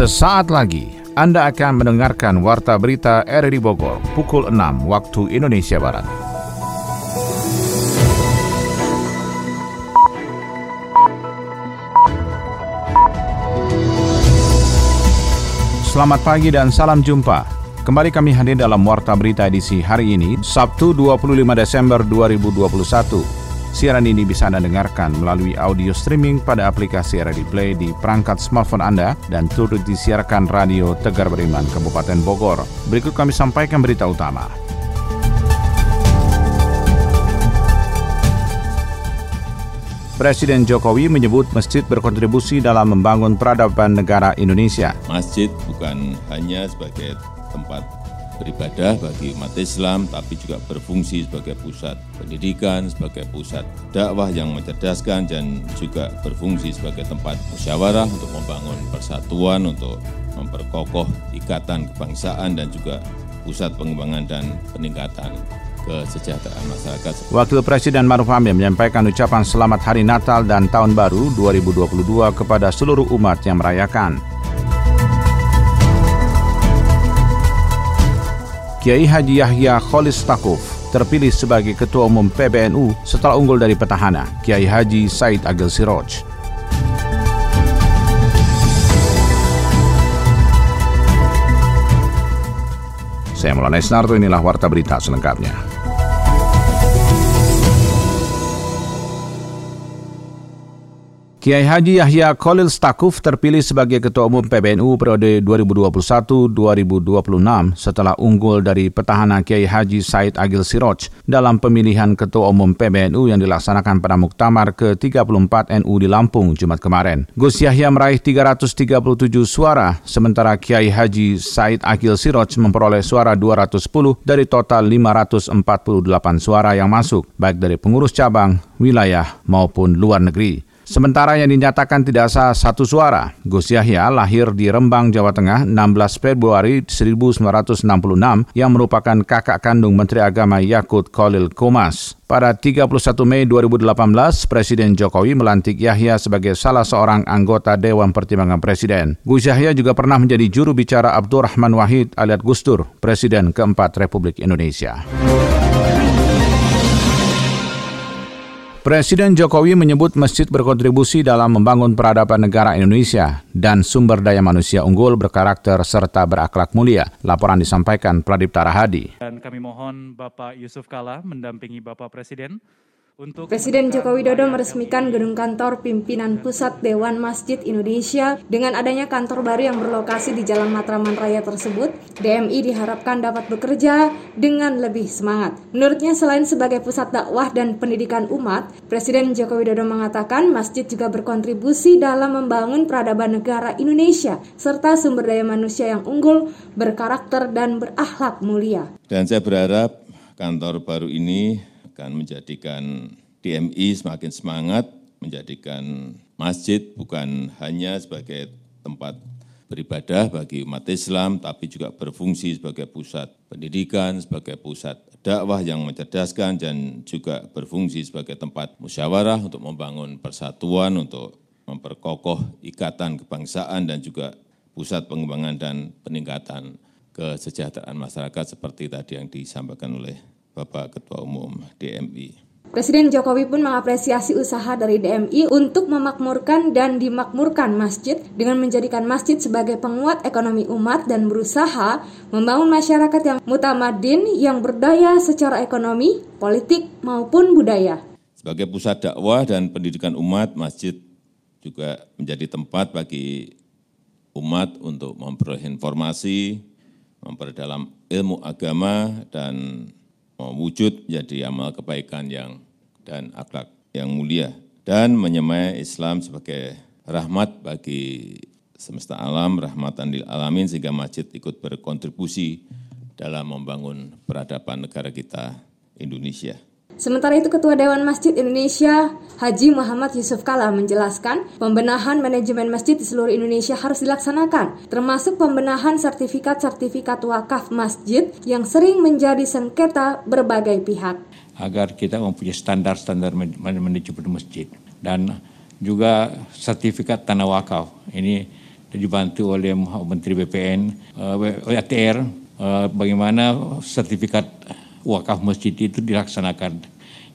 Sesaat lagi Anda akan mendengarkan Warta Berita RRI Bogor pukul 6 waktu Indonesia Barat. Selamat pagi dan salam jumpa. Kembali kami hadir dalam Warta Berita edisi hari ini, Sabtu 25 Desember 2021. Siaran ini bisa Anda dengarkan melalui audio streaming pada aplikasi Radio Play di perangkat smartphone Anda dan turut disiarkan Radio Tegar Beriman Kabupaten Bogor. Berikut kami sampaikan berita utama. Presiden Jokowi menyebut masjid berkontribusi dalam membangun peradaban negara Indonesia. Masjid bukan hanya sebagai tempat beribadah bagi umat Islam, tapi juga berfungsi sebagai pusat pendidikan, sebagai pusat dakwah yang mencerdaskan, dan juga berfungsi sebagai tempat musyawarah untuk membangun persatuan, untuk memperkokoh ikatan kebangsaan, dan juga pusat pengembangan dan peningkatan kesejahteraan masyarakat. Wakil Presiden Maruf Amin menyampaikan ucapan selamat Hari Natal dan Tahun Baru 2022 kepada seluruh umat yang merayakan. Kiai Haji Yahya Kholis Takuf terpilih sebagai Ketua Umum PBNU setelah unggul dari petahana Kiai Haji Said Agil Siroj. Saya Mulana Isnarto, inilah Warta Berita selengkapnya. Kiai Haji Yahya Khalil Stakuf terpilih sebagai Ketua Umum PBNU periode 2021-2026 setelah unggul dari petahana Kiai Haji Said Agil Siroj dalam pemilihan Ketua Umum PBNU yang dilaksanakan pada Muktamar ke-34 NU di Lampung Jumat kemarin. Gus Yahya meraih 337 suara, sementara Kiai Haji Said Agil Siroj memperoleh suara 210 dari total 548 suara yang masuk, baik dari pengurus cabang, wilayah, maupun luar negeri. Sementara yang dinyatakan tidak sah satu suara, Gus Yahya lahir di Rembang, Jawa Tengah 16 Februari 1966 yang merupakan kakak kandung Menteri Agama Yakut Khalil Komas. Pada 31 Mei 2018, Presiden Jokowi melantik Yahya sebagai salah seorang anggota Dewan Pertimbangan Presiden. Gus Yahya juga pernah menjadi juru bicara Abdurrahman Wahid alias Gustur, Presiden keempat Republik Indonesia. Presiden Jokowi menyebut masjid berkontribusi dalam membangun peradaban negara Indonesia dan sumber daya manusia unggul berkarakter serta berakhlak mulia. Laporan disampaikan Pradip Tarahadi. Dan kami mohon Bapak Yusuf Kala mendampingi Bapak Presiden Presiden Joko Widodo meresmikan gedung kantor pimpinan Pusat Dewan Masjid Indonesia. Dengan adanya kantor baru yang berlokasi di Jalan Matraman Raya tersebut, DMI diharapkan dapat bekerja dengan lebih semangat. Menurutnya selain sebagai pusat dakwah dan pendidikan umat, Presiden Joko Widodo mengatakan masjid juga berkontribusi dalam membangun peradaban negara Indonesia serta sumber daya manusia yang unggul, berkarakter dan berakhlak mulia. Dan saya berharap kantor baru ini akan menjadikan DMI semakin semangat, menjadikan masjid bukan hanya sebagai tempat beribadah bagi umat Islam, tapi juga berfungsi sebagai pusat pendidikan, sebagai pusat dakwah yang mencerdaskan, dan juga berfungsi sebagai tempat musyawarah untuk membangun persatuan, untuk memperkokoh ikatan kebangsaan, dan juga pusat pengembangan dan peningkatan kesejahteraan masyarakat seperti tadi yang disampaikan oleh Bapak Ketua Umum DMI. Presiden Jokowi pun mengapresiasi usaha dari DMI untuk memakmurkan dan dimakmurkan masjid dengan menjadikan masjid sebagai penguat ekonomi umat dan berusaha membangun masyarakat yang mutamadin yang berdaya secara ekonomi, politik maupun budaya. Sebagai pusat dakwah dan pendidikan umat, masjid juga menjadi tempat bagi umat untuk memperoleh informasi, memperdalam ilmu agama dan mewujud menjadi amal kebaikan yang dan akhlak yang mulia dan menyemai Islam sebagai rahmat bagi semesta alam, rahmatan lil alamin sehingga masjid ikut berkontribusi dalam membangun peradaban negara kita Indonesia. Sementara itu Ketua Dewan Masjid Indonesia Haji Muhammad Yusuf Kala menjelaskan pembenahan manajemen masjid di seluruh Indonesia harus dilaksanakan, termasuk pembenahan sertifikat-sertifikat wakaf masjid yang sering menjadi sengketa berbagai pihak. Agar kita mempunyai standar-standar manajemen masjid dan juga sertifikat tanah wakaf. Ini dibantu oleh Menteri BPN, uh, ATR, uh, bagaimana sertifikat wakaf masjid itu dilaksanakan.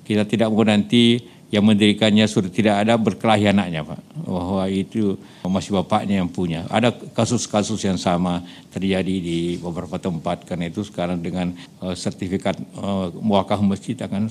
Kita tidak mau nanti yang mendirikannya sudah tidak ada berkelahi anaknya Pak. Bahwa itu masih bapaknya yang punya. Ada kasus-kasus yang sama terjadi di beberapa tempat karena itu sekarang dengan uh, sertifikat uh, muakah masjid akan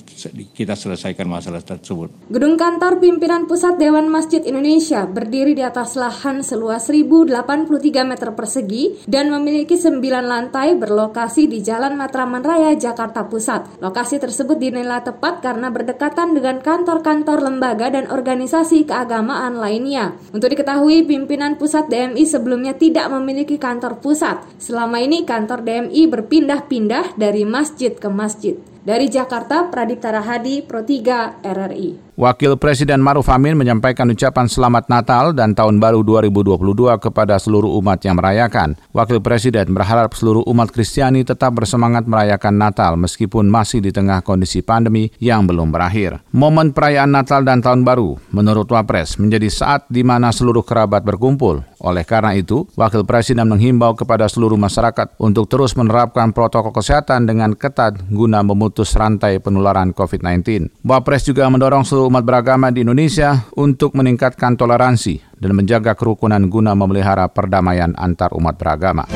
kita selesaikan masalah tersebut. Gedung kantor pimpinan pusat Dewan Masjid Indonesia berdiri di atas lahan seluas 1083 meter persegi dan memiliki 9 lantai berlokasi di Jalan Matraman Raya, Jakarta Pusat. Lokasi tersebut dinilai tepat karena berdekatan dengan kantor-kantor lembaga dan organisasi keagamaan lainnya. Untuk diketahui, pimpinan pusat DMI sebelumnya tidak memiliki kantor pusat Selama ini kantor DMI berpindah-pindah dari masjid ke masjid. Dari Jakarta, Pradipta Rahadi, Pro 3 RRI. Wakil Presiden Maruf Amin menyampaikan ucapan selamat Natal dan Tahun Baru 2022 kepada seluruh umat yang merayakan. Wakil Presiden berharap seluruh umat Kristiani tetap bersemangat merayakan Natal meskipun masih di tengah kondisi pandemi yang belum berakhir. Momen perayaan Natal dan Tahun Baru, menurut Wapres, menjadi saat di mana seluruh kerabat berkumpul. Oleh karena itu, Wakil Presiden menghimbau kepada seluruh masyarakat untuk terus menerapkan protokol kesehatan dengan ketat guna memutus rantai penularan COVID-19. Wapres juga mendorong seluruh umat beragama di Indonesia untuk meningkatkan toleransi dan menjaga kerukunan guna memelihara perdamaian antar umat beragama.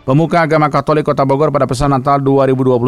Pemuka agama Katolik Kota Bogor pada pesan Natal 2021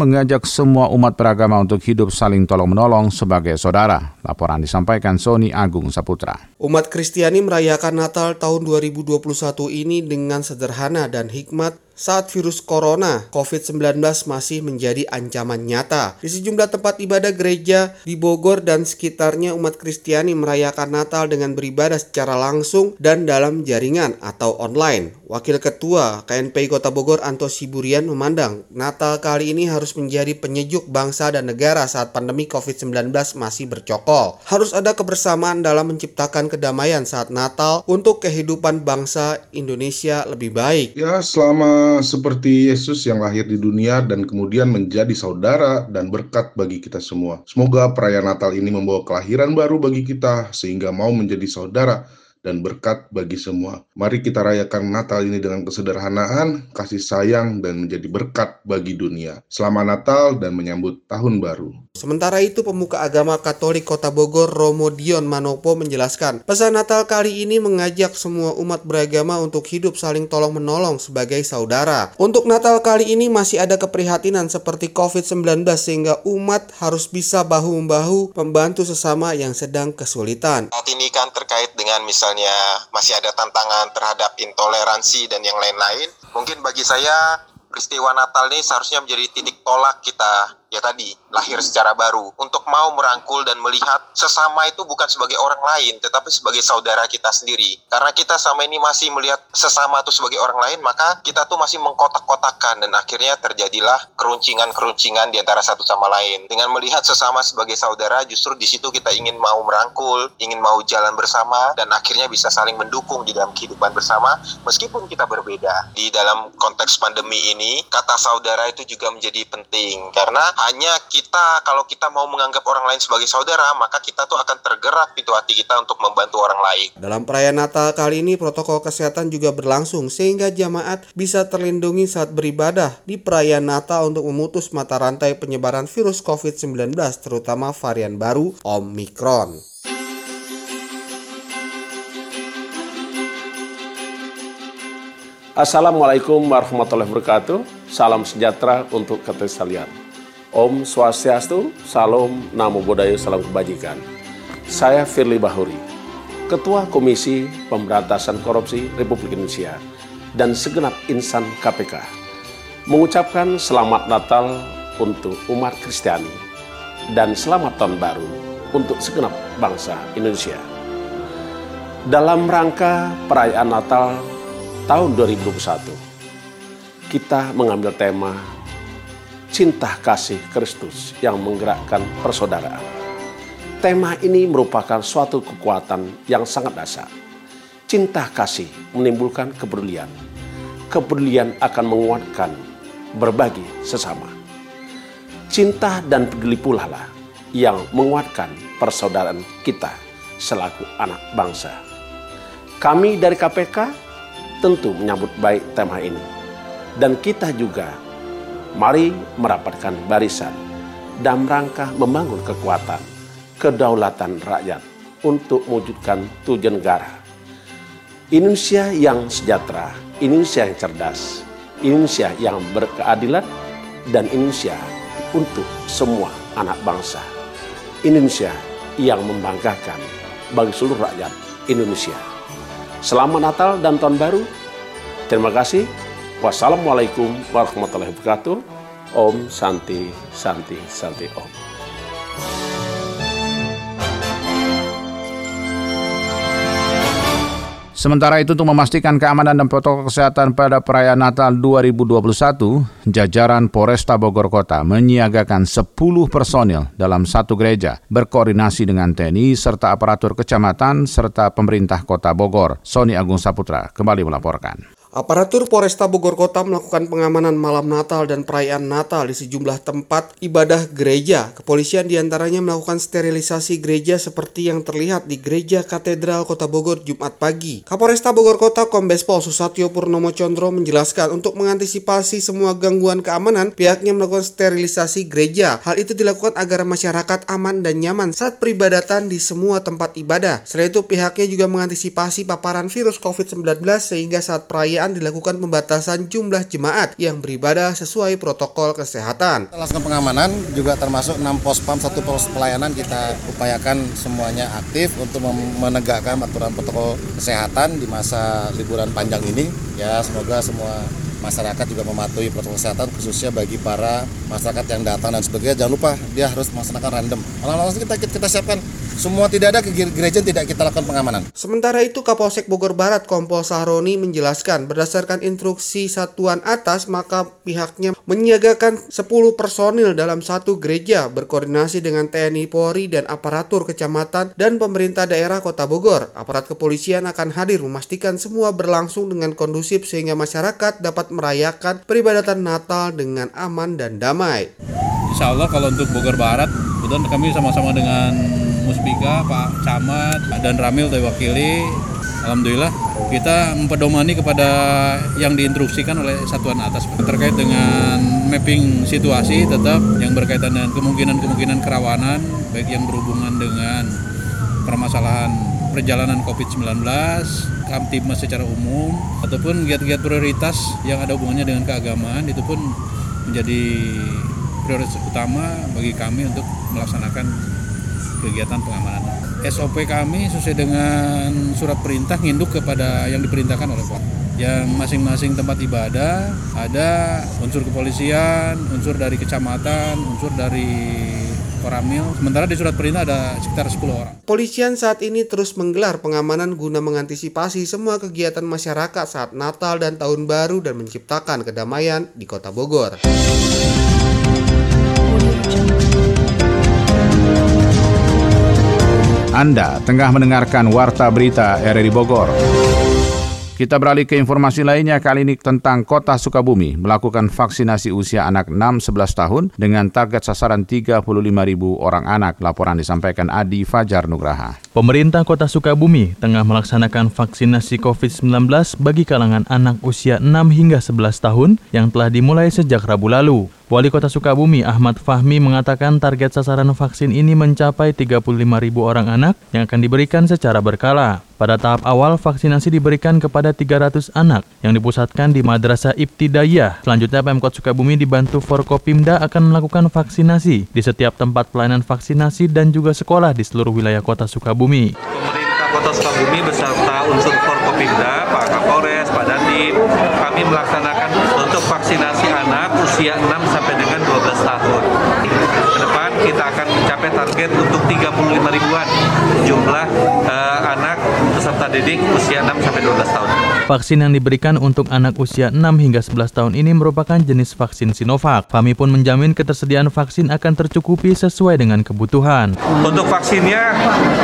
mengajak semua umat beragama untuk hidup saling tolong-menolong sebagai saudara. Laporan disampaikan Sony Agung Saputra. Umat Kristiani merayakan Natal tahun 2021 ini dengan sederhana dan hikmat saat virus corona COVID-19 masih menjadi ancaman nyata. Di sejumlah tempat ibadah gereja di Bogor dan sekitarnya umat Kristiani merayakan Natal dengan beribadah secara langsung dan dalam jaringan atau online. Wakil Ketua KNPI Kota Bogor Anto Siburian memandang Natal kali ini harus menjadi penyejuk bangsa dan negara saat pandemi COVID-19 masih bercokol. Harus ada kebersamaan dalam menciptakan kedamaian saat Natal untuk kehidupan bangsa Indonesia lebih baik. Ya, selama seperti Yesus yang lahir di dunia dan kemudian menjadi saudara dan berkat bagi kita semua. Semoga perayaan Natal ini membawa kelahiran baru bagi kita sehingga mau menjadi saudara dan berkat bagi semua. Mari kita rayakan Natal ini dengan kesederhanaan, kasih sayang, dan menjadi berkat bagi dunia. Selamat Natal dan menyambut Tahun Baru. Sementara itu, pemuka agama Katolik Kota Bogor, Romo Dion Manopo menjelaskan, pesan Natal kali ini mengajak semua umat beragama untuk hidup saling tolong-menolong sebagai saudara. Untuk Natal kali ini masih ada keprihatinan seperti COVID-19 sehingga umat harus bisa bahu-membahu membantu sesama yang sedang kesulitan. Saat ini kan terkait dengan misal misalnya masih ada tantangan terhadap intoleransi dan yang lain-lain, mungkin bagi saya peristiwa Natal ini seharusnya menjadi titik tolak kita ya tadi lahir secara baru. Untuk mau merangkul dan melihat sesama itu bukan sebagai orang lain tetapi sebagai saudara kita sendiri. Karena kita sama ini masih melihat sesama itu sebagai orang lain maka kita tuh masih mengkotak-kotakan dan akhirnya terjadilah keruncingan-keruncingan di antara satu sama lain. Dengan melihat sesama sebagai saudara justru di situ kita ingin mau merangkul ingin mau jalan bersama dan akhirnya bisa saling mendukung di dalam kehidupan bersama meskipun kita berbeda. Di dalam konteks pandemi ini kata saudara itu juga menjadi penting. Karena hanya kita kalau kita mau menganggap orang lain sebagai saudara, maka kita tuh akan tergerak pintu hati kita untuk membantu orang lain. Dalam perayaan Natal kali ini protokol kesehatan juga berlangsung sehingga jamaat bisa terlindungi saat beribadah di perayaan Natal untuk memutus mata rantai penyebaran virus COVID-19 terutama varian baru Omicron. Assalamualaikum warahmatullahi wabarakatuh. Salam sejahtera untuk kita sekalian. Om Swastiastu, Salam, Namo Buddhaya, Salam Kebajikan. Saya Firly Bahuri, Ketua Komisi Pemberantasan Korupsi Republik Indonesia dan segenap insan KPK, mengucapkan Selamat Natal untuk umat Kristiani dan Selamat Tahun Baru untuk segenap bangsa Indonesia. Dalam rangka perayaan Natal tahun 2021, kita mengambil tema cinta kasih Kristus yang menggerakkan persaudaraan. Tema ini merupakan suatu kekuatan yang sangat dasar. Cinta kasih menimbulkan kepedulian. Kepedulian akan menguatkan berbagi sesama. Cinta dan peduli pula lah yang menguatkan persaudaraan kita selaku anak bangsa. Kami dari KPK tentu menyambut baik tema ini. Dan kita juga mari merapatkan barisan dan rangka membangun kekuatan, kedaulatan rakyat untuk mewujudkan tujuan negara. Indonesia yang sejahtera, Indonesia yang cerdas, Indonesia yang berkeadilan, dan Indonesia untuk semua anak bangsa. Indonesia yang membanggakan bagi seluruh rakyat Indonesia. Selamat Natal dan Tahun Baru. Terima kasih. Wassalamualaikum warahmatullahi wabarakatuh. Om Santi Santi Santi Om. Sementara itu untuk memastikan keamanan dan protokol kesehatan pada perayaan Natal 2021, jajaran Polresta Bogor Kota menyiagakan 10 personil dalam satu gereja berkoordinasi dengan TNI serta aparatur kecamatan serta pemerintah Kota Bogor. Sony Agung Saputra kembali melaporkan. Aparatur Polresta Bogor Kota melakukan pengamanan malam Natal dan perayaan Natal di sejumlah tempat ibadah gereja. Kepolisian di antaranya melakukan sterilisasi gereja seperti yang terlihat di Gereja Katedral Kota Bogor Jumat pagi. Kapolresta Bogor Kota Kombes Pol Susatyo Purnomo Condro menjelaskan untuk mengantisipasi semua gangguan keamanan, pihaknya melakukan sterilisasi gereja. Hal itu dilakukan agar masyarakat aman dan nyaman saat peribadatan di semua tempat ibadah. Selain itu, pihaknya juga mengantisipasi paparan virus COVID-19 sehingga saat perayaan perayaan dilakukan pembatasan jumlah jemaat yang beribadah sesuai protokol kesehatan. Lakukan pengamanan juga termasuk 6 pos pam, satu pos pelayanan kita upayakan semuanya aktif untuk menegakkan aturan protokol kesehatan di masa liburan panjang ini. Ya semoga semua masyarakat juga mematuhi protokol kesehatan khususnya bagi para masyarakat yang datang dan sebagainya jangan lupa dia harus melaksanakan random langsung kita kita siapkan semua tidak ada ke gereja tidak kita lakukan pengamanan. Sementara itu Kapolsek Bogor Barat Kompol Sahroni menjelaskan berdasarkan instruksi satuan atas maka pihaknya menyiagakan 10 personil dalam satu gereja berkoordinasi dengan TNI Polri dan aparatur kecamatan dan pemerintah daerah Kota Bogor. Aparat kepolisian akan hadir memastikan semua berlangsung dengan kondusif sehingga masyarakat dapat merayakan peribadatan Natal dengan aman dan damai. Insya Allah kalau untuk Bogor Barat, kebetulan kami sama-sama dengan Musbika, Pak Camat, dan Ramil diwakili. Alhamdulillah kita mempedomani kepada yang diinstruksikan oleh satuan atas terkait dengan mapping situasi tetap yang berkaitan dengan kemungkinan-kemungkinan kerawanan baik yang berhubungan dengan permasalahan perjalanan COVID-19, Kamtibmas secara umum ataupun giat-giat prioritas yang ada hubungannya dengan keagamaan itu pun menjadi prioritas utama bagi kami untuk melaksanakan kegiatan pengamanan. SOP kami sesuai dengan surat perintah nginduk kepada yang diperintahkan oleh Pak. Yang masing-masing tempat ibadah ada unsur kepolisian, unsur dari kecamatan, unsur dari Koramil. Sementara di surat perintah ada sekitar 10 orang. Polisian saat ini terus menggelar pengamanan guna mengantisipasi semua kegiatan masyarakat saat Natal dan Tahun Baru dan menciptakan kedamaian di Kota Bogor. Anda tengah mendengarkan Warta Berita RRI Bogor. Kita beralih ke informasi lainnya kali ini tentang Kota Sukabumi melakukan vaksinasi usia anak 6-11 tahun dengan target sasaran 35 ribu orang anak. Laporan disampaikan Adi Fajar Nugraha. Pemerintah Kota Sukabumi tengah melaksanakan vaksinasi COVID-19 bagi kalangan anak usia 6 hingga 11 tahun yang telah dimulai sejak Rabu lalu. Wali Kota Sukabumi Ahmad Fahmi mengatakan target sasaran vaksin ini mencapai 35 ribu orang anak yang akan diberikan secara berkala. Pada tahap awal, vaksinasi diberikan kepada 300 anak yang dipusatkan di Madrasah Ibtidayah. Selanjutnya, Pemkot Sukabumi dibantu Forkopimda akan melakukan vaksinasi di setiap tempat pelayanan vaksinasi dan juga sekolah di seluruh wilayah Kota Sukabumi. Pemerintah Kota Sukabumi beserta unsur Forkopimda, Pak Kapolres, Pak Dandim, kami melaksanakan usia 6 sampai dengan 12 tahun. Ke depan kita akan mencapai target untuk 35 ribuan jumlah uh, peserta didik usia 6 sampai 12 tahun. Vaksin yang diberikan untuk anak usia 6 hingga 11 tahun ini merupakan jenis vaksin Sinovac. Fami pun menjamin ketersediaan vaksin akan tercukupi sesuai dengan kebutuhan. Untuk vaksinnya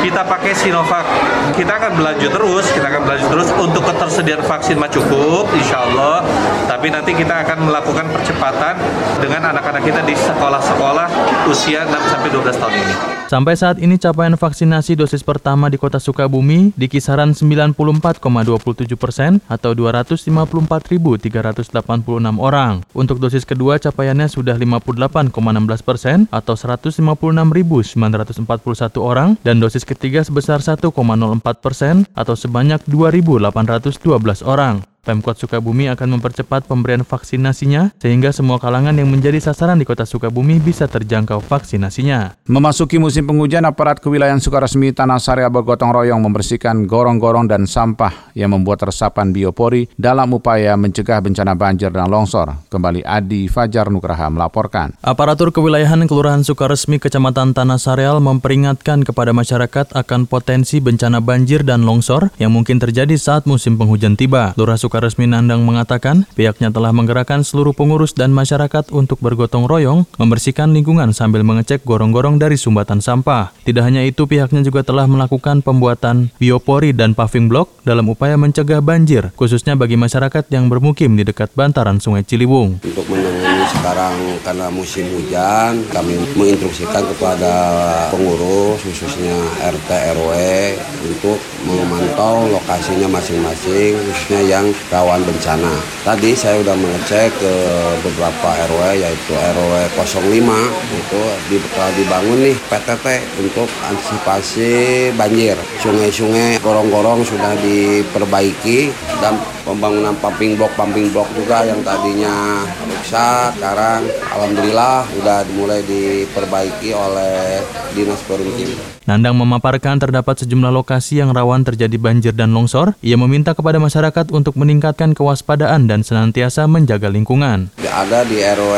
kita pakai Sinovac. Kita akan berlanjut terus, kita akan berlanjut terus untuk ketersediaan vaksin mah cukup, insya Allah. Tapi nanti kita akan melakukan percepatan dengan anak-anak kita di sekolah-sekolah usia 6 sampai 12 tahun ini. Sampai saat ini capaian vaksinasi dosis pertama di Kota Sukabumi di kisaran 94,27 persen atau 254.386 orang. Untuk dosis kedua capaiannya sudah 58,16 persen atau 156.941 orang dan dosis ketiga sebesar 1,04 persen atau sebanyak 2.812 orang. Pemkot Sukabumi akan mempercepat pemberian vaksinasinya sehingga semua kalangan yang menjadi sasaran di kota Sukabumi bisa terjangkau vaksinasinya. Memasuki musim penghujan, aparat kewilayahan Sukaresmi Tanah Sari bergotong royong membersihkan gorong-gorong dan sampah yang membuat resapan biopori dalam upaya mencegah bencana banjir dan longsor. Kembali Adi Fajar Nugraha melaporkan. Aparatur kewilayahan Kelurahan Sukaresmi Kecamatan Tanah Sareal memperingatkan kepada masyarakat akan potensi bencana banjir dan longsor yang mungkin terjadi saat musim penghujan tiba. Lurah Sukaresmi Resmi Nandang mengatakan pihaknya telah menggerakkan seluruh pengurus dan masyarakat untuk bergotong royong membersihkan lingkungan sambil mengecek gorong-gorong dari sumbatan sampah. Tidak hanya itu, pihaknya juga telah melakukan pembuatan biopori dan paving block dalam upaya mencegah banjir, khususnya bagi masyarakat yang bermukim di dekat bantaran Sungai Ciliwung. Untuk menangani sekarang karena musim hujan, kami menginstruksikan kepada pengurus khususnya RT RW untuk memantau lokasinya masing-masing, khususnya yang rawan bencana. Tadi saya sudah mengecek ke beberapa RW yaitu RW 05 itu telah dibangun nih PTT untuk antisipasi banjir. Sungai-sungai gorong-gorong sudah diperbaiki dan pembangunan pumping block pumping block juga yang tadinya rusak sekarang alhamdulillah sudah mulai diperbaiki oleh Dinas Perumkim. Nandang memaparkan terdapat sejumlah lokasi yang rawan terjadi banjir dan longsor. Ia meminta kepada masyarakat untuk meningkatkan kewaspadaan dan senantiasa menjaga lingkungan. Ada di RW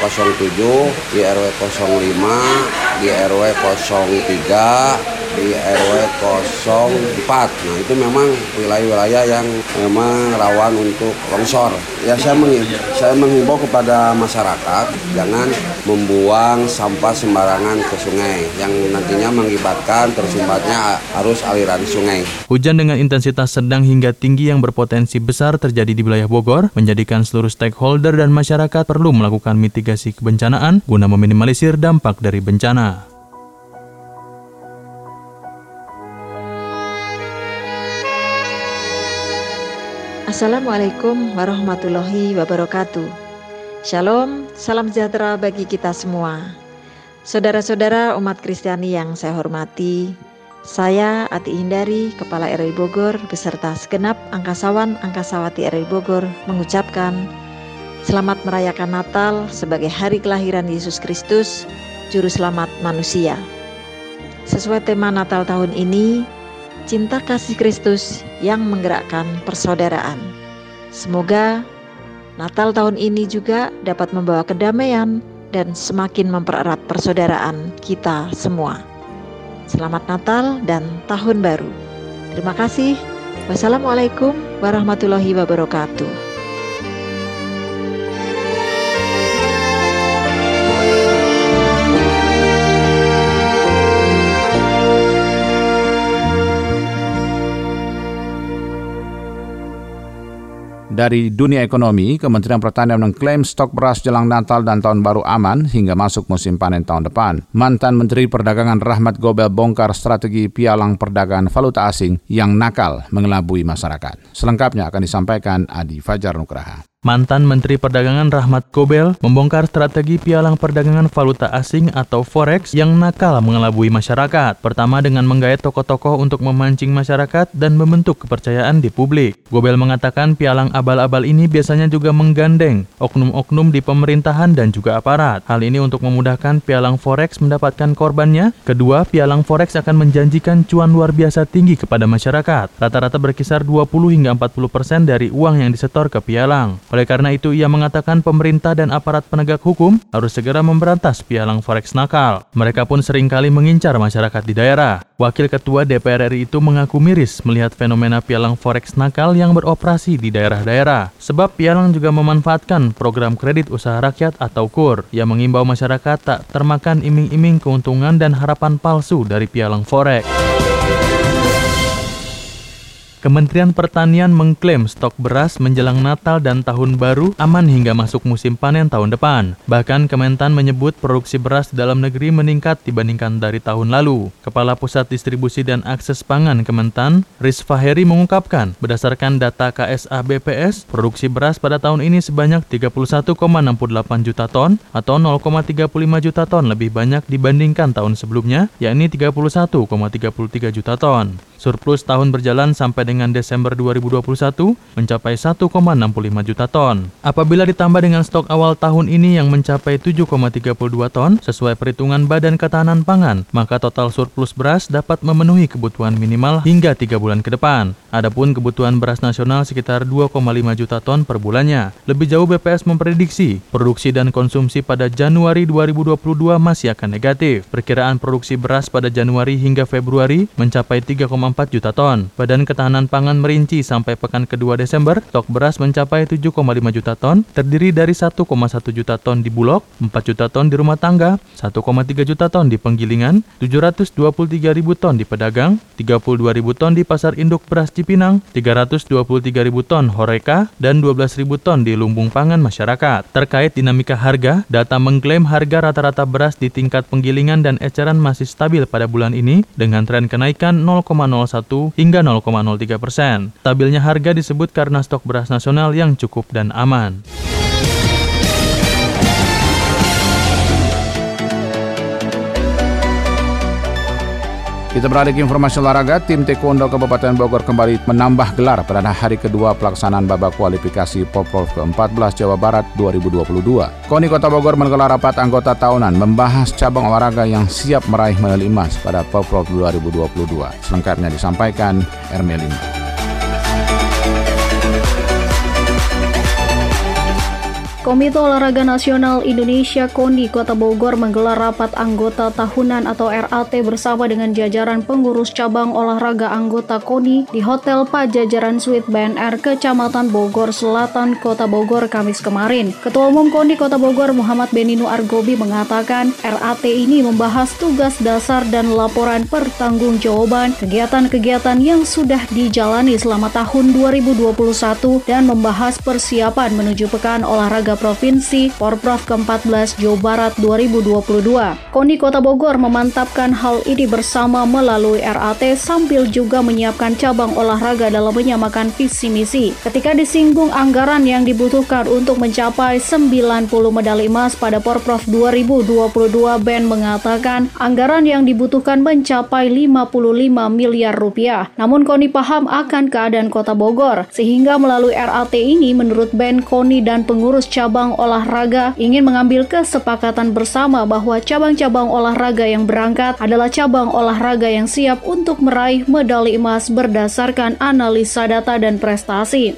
07, di RW 05, di RW 03, di RW 04. Nah itu memang wilayah-wilayah yang memang rawan untuk longsor. Ya saya menghimbau, saya menghimbau kepada masyarakat jangan membuang sampah sembarangan ke sungai yang nantinya mengibatkan tersumbatnya arus aliran sungai. Hujan dengan intensitas sedang hingga tinggi yang berpotensi besar terjadi di wilayah Bogor menjadikan seluruh stakeholder dan masyarakat perlu melakukan mitigasi kebencanaan guna meminimalisir dampak dari bencana. Assalamualaikum warahmatullahi wabarakatuh. Shalom, salam sejahtera bagi kita semua. Saudara-saudara umat Kristiani yang saya hormati, saya Ati Hindari, Kepala RI Bogor beserta segenap angkasawan angkasawati RI Bogor mengucapkan selamat merayakan Natal sebagai hari kelahiran Yesus Kristus, juru selamat manusia. Sesuai tema Natal tahun ini, cinta kasih Kristus yang menggerakkan persaudaraan. Semoga Natal tahun ini juga dapat membawa kedamaian dan semakin mempererat persaudaraan kita semua. Selamat Natal dan Tahun Baru. Terima kasih. Wassalamualaikum warahmatullahi wabarakatuh. Dari dunia ekonomi, Kementerian Pertanian mengklaim stok beras jelang Natal dan Tahun Baru aman hingga masuk musim panen tahun depan. Mantan Menteri Perdagangan Rahmat Gobel bongkar strategi pialang perdagangan valuta asing yang nakal mengelabui masyarakat. Selengkapnya akan disampaikan Adi Fajar Nugraha. Mantan Menteri Perdagangan Rahmat Gobel membongkar strategi pialang perdagangan valuta asing atau forex yang nakal mengelabui masyarakat. Pertama dengan menggait tokoh-tokoh untuk memancing masyarakat dan membentuk kepercayaan di publik. Gobel mengatakan pialang abal-abal ini biasanya juga menggandeng oknum-oknum di pemerintahan dan juga aparat. Hal ini untuk memudahkan pialang forex mendapatkan korbannya. Kedua, pialang forex akan menjanjikan cuan luar biasa tinggi kepada masyarakat. Rata-rata berkisar 20 hingga 40 persen dari uang yang disetor ke pialang. Oleh karena itu, ia mengatakan pemerintah dan aparat penegak hukum harus segera memberantas pialang forex nakal. Mereka pun sering kali mengincar masyarakat di daerah. Wakil Ketua DPR RI itu mengaku miris melihat fenomena pialang forex nakal yang beroperasi di daerah-daerah. Sebab pialang juga memanfaatkan program kredit usaha rakyat atau KUR yang mengimbau masyarakat tak termakan iming-iming keuntungan dan harapan palsu dari pialang forex. Kementerian Pertanian mengklaim stok beras menjelang Natal dan Tahun Baru aman hingga masuk musim panen tahun depan. Bahkan Kementan menyebut produksi beras dalam negeri meningkat dibandingkan dari tahun lalu. Kepala Pusat Distribusi dan Akses Pangan Kementan, Riz Faheri mengungkapkan, berdasarkan data KSA BPS, produksi beras pada tahun ini sebanyak 31,68 juta ton atau 0,35 juta ton lebih banyak dibandingkan tahun sebelumnya, yakni 31,33 juta ton. Surplus tahun berjalan sampai dengan Desember 2021 mencapai 1,65 juta ton. Apabila ditambah dengan stok awal tahun ini yang mencapai 7,32 ton sesuai perhitungan Badan Ketahanan Pangan, maka total surplus beras dapat memenuhi kebutuhan minimal hingga 3 bulan ke depan. Adapun kebutuhan beras nasional sekitar 2,5 juta ton per bulannya. Lebih jauh BPS memprediksi produksi dan konsumsi pada Januari 2022 masih akan negatif. Perkiraan produksi beras pada Januari hingga Februari mencapai 3,4 4 juta ton. Badan Ketahanan Pangan merinci sampai pekan kedua Desember, stok beras mencapai 7,5 juta ton, terdiri dari 1,1 juta ton di Bulog, 4 juta ton di rumah tangga, 1,3 juta ton di penggilingan, 723 ribu ton di pedagang, 32 ribu ton di pasar induk beras Cipinang, 323 ribu ton Horeca, dan 12 ribu ton di lumbung pangan masyarakat. Terkait dinamika harga, data mengklaim harga rata-rata beras di tingkat penggilingan dan eceran masih stabil pada bulan ini dengan tren kenaikan 0,0 0,01 hingga 0,03 persen. Stabilnya harga disebut karena stok beras nasional yang cukup dan aman. Kita beralih ke informasi olahraga, tim Taekwondo Kabupaten Bogor kembali menambah gelar pada hari kedua pelaksanaan babak kualifikasi Poprov ke-14 Jawa Barat 2022. KONI Kota Bogor menggelar rapat anggota tahunan membahas cabang olahraga yang siap meraih medali emas pada Poprov 2022. Selengkapnya disampaikan Ermelina. Komite Olahraga Nasional Indonesia KONI Kota Bogor menggelar rapat anggota tahunan atau RAT bersama dengan jajaran pengurus cabang olahraga anggota KONI di Hotel Pajajaran Suite BNR Kecamatan Bogor Selatan Kota Bogor Kamis kemarin. Ketua Umum KONI Kota Bogor Muhammad Beninu Argobi mengatakan RAT ini membahas tugas dasar dan laporan pertanggungjawaban kegiatan-kegiatan yang sudah dijalani selama tahun 2021 dan membahas persiapan menuju pekan olahraga Provinsi Porprov ke-14 Jawa Barat 2022. KONI Kota Bogor memantapkan hal ini bersama melalui RAT sambil juga menyiapkan cabang olahraga dalam menyamakan visi misi. Ketika disinggung anggaran yang dibutuhkan untuk mencapai 90 medali emas pada Porprov 2022, Ben mengatakan anggaran yang dibutuhkan mencapai 55 miliar rupiah. Namun KONI paham akan keadaan Kota Bogor, sehingga melalui RAT ini menurut Ben KONI dan pengurus cabang cabang olahraga ingin mengambil kesepakatan bersama bahwa cabang-cabang olahraga yang berangkat adalah cabang olahraga yang siap untuk meraih medali emas berdasarkan analisa data dan prestasi.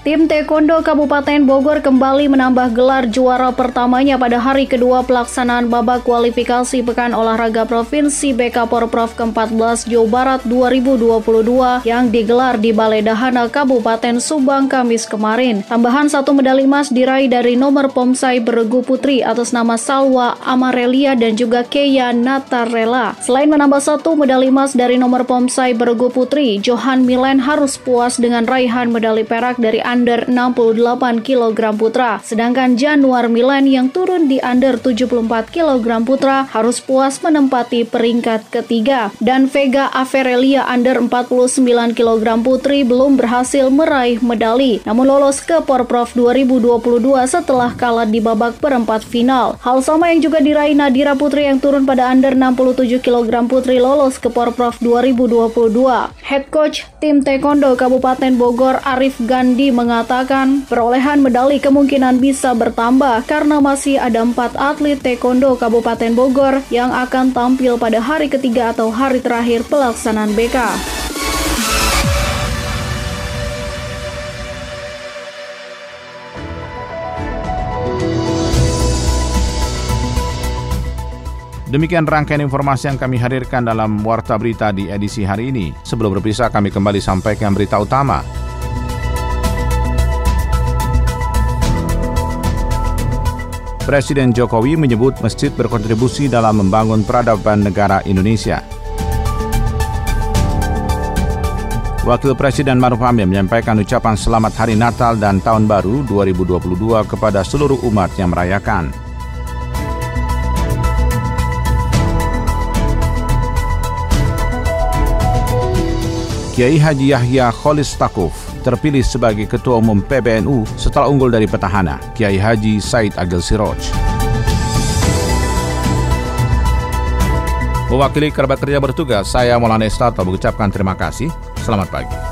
Tim Taekwondo Kabupaten Bogor kembali menambah gelar juara pertamanya pada hari kedua pelaksanaan babak kualifikasi Pekan Olahraga Provinsi BK Porprov ke-14 Jawa Barat 2022 yang digelar di Balai Dahana Kabupaten Subang Kamis kemarin. Tambahan satu medali emas diraih dari nomor pomsai beregu putri atas nama Salwa Amarelia dan juga Keya Natarela. Selain menambah satu medali emas dari nomor pomsai beregu putri, Johan Milen harus puas dengan raihan medali perak dari under 68 kg putra. Sedangkan Januar Milan yang turun di under 74 kg putra harus puas menempati peringkat ketiga. Dan Vega Averelia under 49 kg putri belum berhasil meraih medali, namun lolos ke Porprov 2022 setelah kalah di babak perempat final. Hal sama yang juga diraih Nadira Putri yang turun pada under 67 kg putri lolos ke Porprov 2022. Head coach tim Taekwondo Kabupaten Bogor Arif Gandhi mengatakan perolehan medali kemungkinan bisa bertambah karena masih ada empat atlet taekwondo Kabupaten Bogor yang akan tampil pada hari ketiga atau hari terakhir pelaksanaan BK. Demikian rangkaian informasi yang kami hadirkan dalam Warta Berita di edisi hari ini. Sebelum berpisah, kami kembali sampaikan berita utama. Presiden Jokowi menyebut masjid berkontribusi dalam membangun peradaban negara Indonesia. Wakil Presiden Maruf Amin menyampaikan ucapan selamat Hari Natal dan Tahun Baru 2022 kepada seluruh umat yang merayakan. Kiai Haji Yahya Kholis Takuf terpilih sebagai Ketua Umum PBNU setelah unggul dari petahana Kiai Haji Said Agil Siroj. Mewakili kerabat kerja bertugas, saya Maulana Estato mengucapkan terima kasih. Selamat pagi.